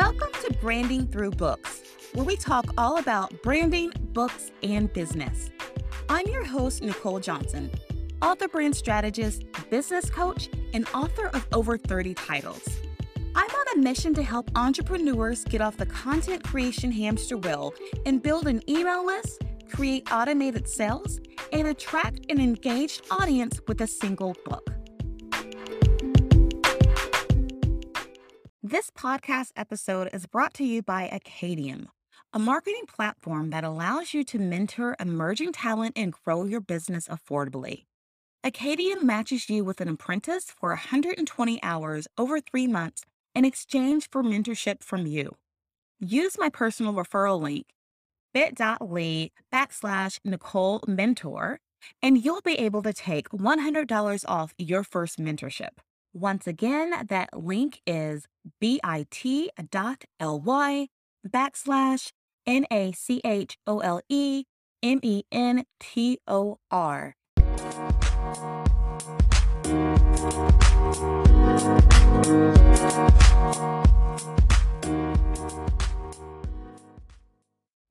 Welcome to Branding Through Books, where we talk all about branding, books, and business. I'm your host, Nicole Johnson, author, brand strategist, business coach, and author of over 30 titles. I'm on a mission to help entrepreneurs get off the content creation hamster wheel and build an email list, create automated sales, and attract an engaged audience with a single book. This podcast episode is brought to you by Acadium, a marketing platform that allows you to mentor emerging talent and grow your business affordably. Acadium matches you with an apprentice for 120 hours over three months in exchange for mentorship from you. Use my personal referral link, bit.ly backslash Nicole Mentor, and you'll be able to take $100 off your first mentorship. Once again, that link is bit.ly backslash N A C H O L E M E N T O R.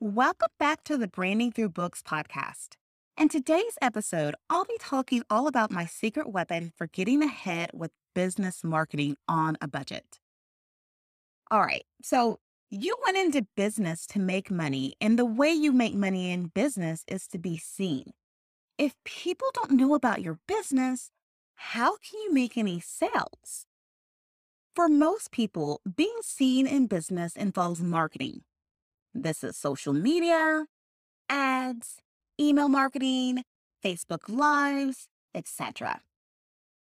Welcome back to the Branding Through Books podcast. In today's episode, I'll be talking all about my secret weapon for getting ahead with business marketing on a budget. All right, so you went into business to make money, and the way you make money in business is to be seen. If people don't know about your business, how can you make any sales? For most people, being seen in business involves marketing. This is social media, ads, email marketing, Facebook Lives, etc.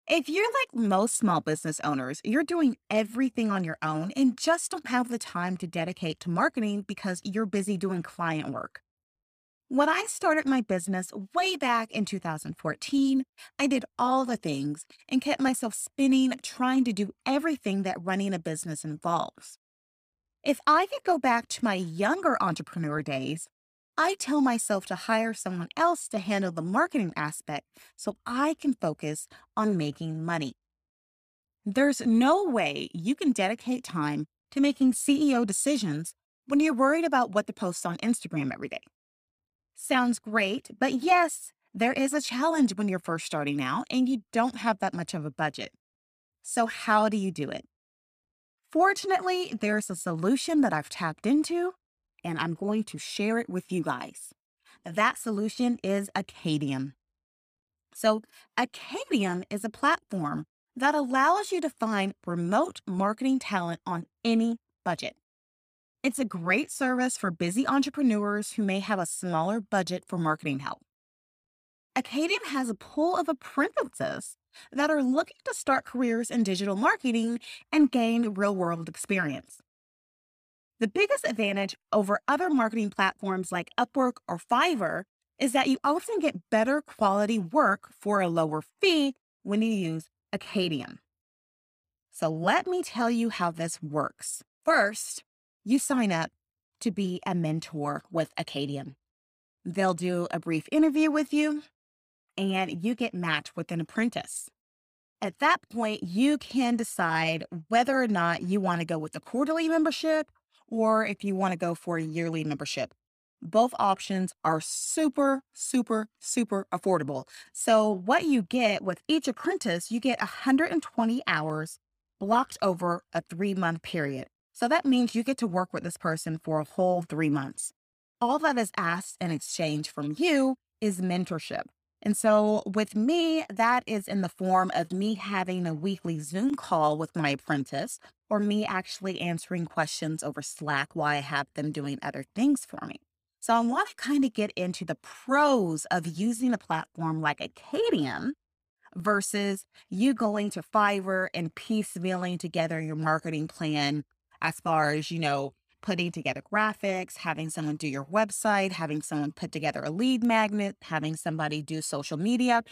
If you're like most small business owners, you're doing everything on your own and just don't have the time to dedicate to marketing because you're busy doing client work. When I started my business way back in 2014, I did all the things and kept myself spinning trying to do everything that running a business involves. If I could go back to my younger entrepreneur days, I tell myself to hire someone else to handle the marketing aspect so I can focus on making money. There's no way you can dedicate time to making CEO decisions when you're worried about what to post on Instagram every day. Sounds great, but yes, there is a challenge when you're first starting out and you don't have that much of a budget. So, how do you do it? Fortunately, there's a solution that I've tapped into and I'm going to share it with you guys. That solution is Acadium. So, Acadium is a platform that allows you to find remote marketing talent on any budget. It's a great service for busy entrepreneurs who may have a smaller budget for marketing help. Acadium has a pool of apprentices that are looking to start careers in digital marketing and gain real world experience. The biggest advantage over other marketing platforms like Upwork or Fiverr is that you often get better quality work for a lower fee when you use Acadium. So let me tell you how this works. First, you sign up to be a mentor with Acadium. They'll do a brief interview with you and you get matched with an apprentice. At that point, you can decide whether or not you want to go with the quarterly membership or if you want to go for a yearly membership. Both options are super, super, super affordable. So, what you get with each apprentice, you get 120 hours blocked over a three month period. So, that means you get to work with this person for a whole three months. All that is asked in exchange from you is mentorship. And so, with me, that is in the form of me having a weekly Zoom call with my apprentice or me actually answering questions over Slack while I have them doing other things for me. So I want to kind of get into the pros of using a platform like Acadium versus you going to Fiverr and piecemealing together your marketing plan as far as, you know, putting together graphics, having someone do your website, having someone put together a lead magnet, having somebody do social media,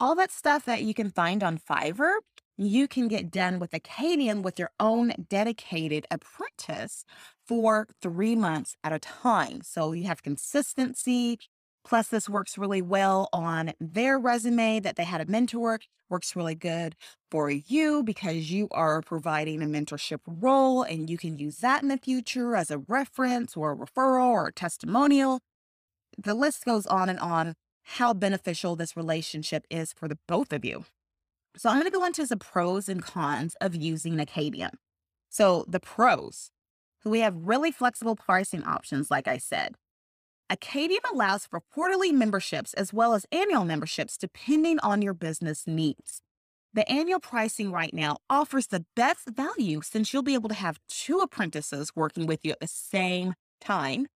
all that stuff that you can find on Fiverr you can get done with Acadium with your own dedicated apprentice for three months at a time. So you have consistency Plus, this works really well on their resume that they had a mentor, works really good for you because you are providing a mentorship role and you can use that in the future as a reference or a referral or a testimonial. The list goes on and on how beneficial this relationship is for the both of you. So, I'm going to go into the pros and cons of using Acadium. So, the pros we have really flexible pricing options, like I said. Acadium allows for quarterly memberships as well as annual memberships depending on your business needs. The annual pricing right now offers the best value since you'll be able to have two apprentices working with you at the same time.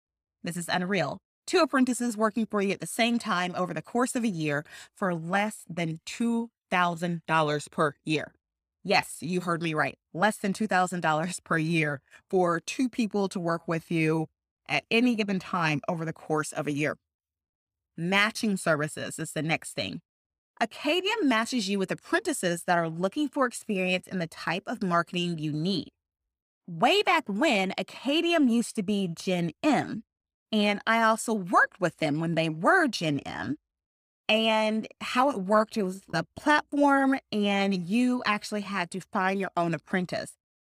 This is unreal. Two apprentices working for you at the same time over the course of a year for less than $2,000 per year. Yes, you heard me right. Less than $2,000 per year for two people to work with you at any given time over the course of a year. Matching services is the next thing. Acadium matches you with apprentices that are looking for experience in the type of marketing you need. Way back when, Acadium used to be Gen M, and I also worked with them when they were Gen M. And how it worked was the platform, and you actually had to find your own apprentice.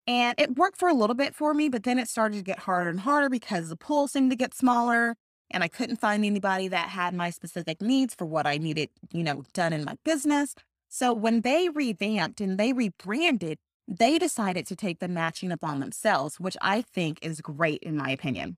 And it worked for a little bit for me, but then it started to get harder and harder because the pool seemed to get smaller and I couldn't find anybody that had my specific needs for what I needed, you know, done in my business. So when they revamped and they rebranded, they decided to take the matching upon themselves, which I think is great in my opinion.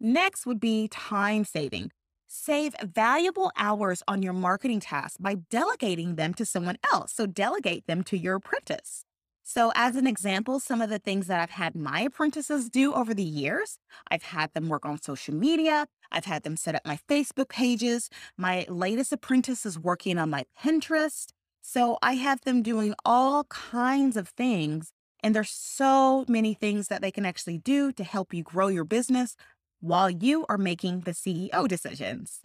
Next would be time saving. Save valuable hours on your marketing tasks by delegating them to someone else. So delegate them to your apprentice. So, as an example, some of the things that I've had my apprentices do over the years, I've had them work on social media, I've had them set up my Facebook pages. My latest apprentice is working on my Pinterest. So, I have them doing all kinds of things. And there's so many things that they can actually do to help you grow your business while you are making the CEO decisions.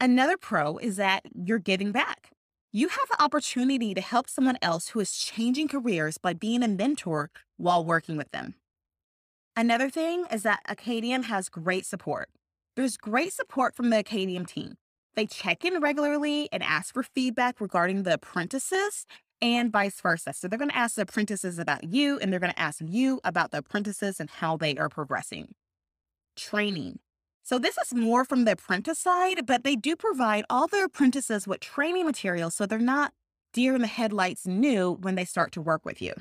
Another pro is that you're giving back. You have the opportunity to help someone else who is changing careers by being a mentor while working with them. Another thing is that Acadium has great support. There's great support from the Acadium team. They check in regularly and ask for feedback regarding the apprentices and vice versa. So they're going to ask the apprentices about you and they're going to ask you about the apprentices and how they are progressing. Training. So this is more from the apprentice side, but they do provide all their apprentices with training materials so they're not deer in the headlights new when they start to work with you.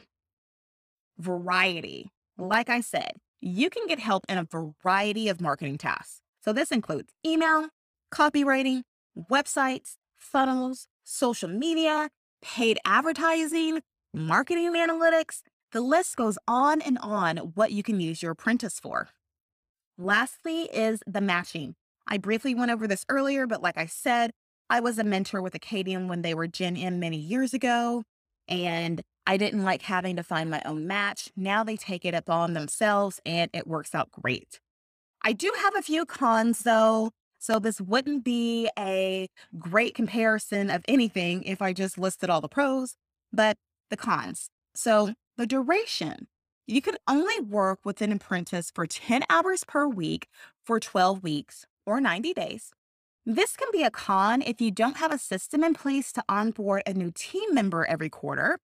Variety. Like I said, you can get help in a variety of marketing tasks. So this includes email, copywriting, websites, funnels, social media, paid advertising, marketing analytics. The list goes on and on what you can use your apprentice for. Lastly, is the matching. I briefly went over this earlier, but like I said, I was a mentor with Acadium when they were Gen M many years ago, and I didn't like having to find my own match. Now they take it up on themselves and it works out great. I do have a few cons though. So this wouldn't be a great comparison of anything if I just listed all the pros, but the cons. So the duration. You can only work with an apprentice for 10 hours per week for 12 weeks or 90 days. This can be a con if you don't have a system in place to onboard a new team member every quarter.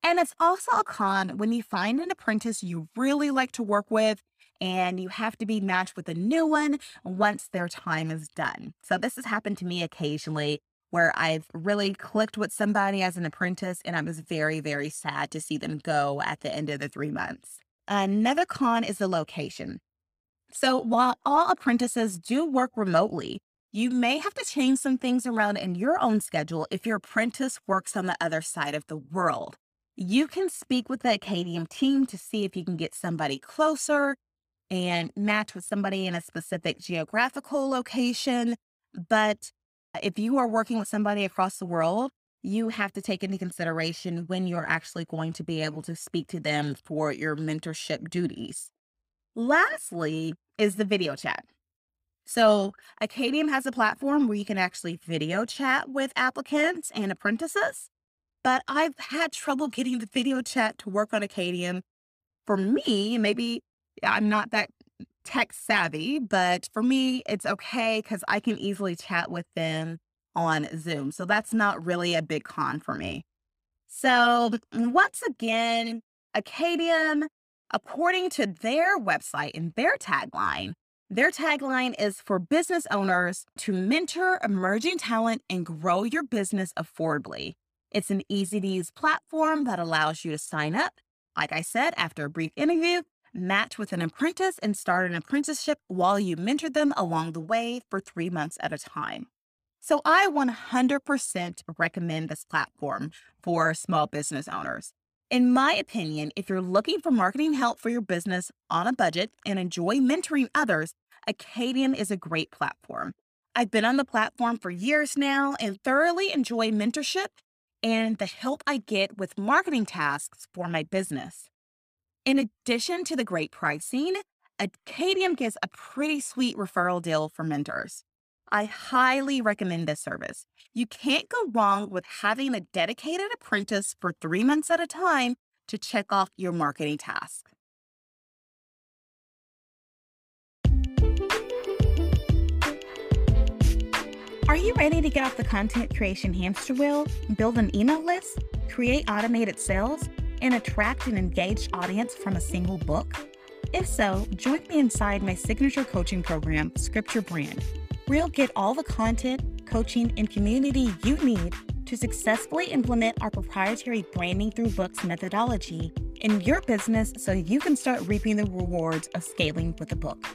And it's also a con when you find an apprentice you really like to work with and you have to be matched with a new one once their time is done. So, this has happened to me occasionally where I've really clicked with somebody as an apprentice, and I was very, very sad to see them go at the end of the three months. Another con is the location. So while all apprentices do work remotely, you may have to change some things around in your own schedule if your apprentice works on the other side of the world. You can speak with the Acadium team to see if you can get somebody closer and match with somebody in a specific geographical location. But if you are working with somebody across the world, you have to take into consideration when you're actually going to be able to speak to them for your mentorship duties. Lastly, is the video chat. So, Acadium has a platform where you can actually video chat with applicants and apprentices, but I've had trouble getting the video chat to work on Acadium. For me, maybe I'm not that tech savvy, but for me, it's okay because I can easily chat with them on Zoom. So that's not really a big con for me. So, once again, Acadium, according to their website and their tagline, their tagline is for business owners to mentor emerging talent and grow your business affordably. It's an easy to use platform that allows you to sign up, like I said, after a brief interview, match with an apprentice, and start an apprenticeship while you mentor them along the way for three months at a time. So I 100% recommend this platform for small business owners. In my opinion, if you're looking for marketing help for your business on a budget and enjoy mentoring others, Acadium is a great platform. I've been on the platform for years now and thoroughly enjoy mentorship and the help I get with marketing tasks for my business. In addition to the great pricing, Acadium gives a pretty sweet referral deal for mentors. I highly recommend this service. You can't go wrong with having a dedicated apprentice for three months at a time to check off your marketing task. Are you ready to get off the content creation hamster wheel, build an email list, create automated sales, and attract an engaged audience from a single book? If so, join me inside my signature coaching program, Script Your Brand We'll get all the content, coaching, and community you need to successfully implement our proprietary branding through books methodology in your business so you can start reaping the rewards of scaling with a book.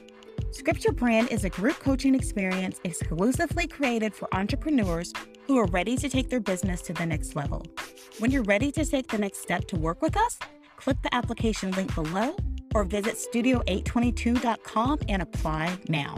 Script Your Brand is a group coaching experience exclusively created for entrepreneurs who are ready to take their business to the next level. When you're ready to take the next step to work with us, click the application link below or visit studio822.com and apply now.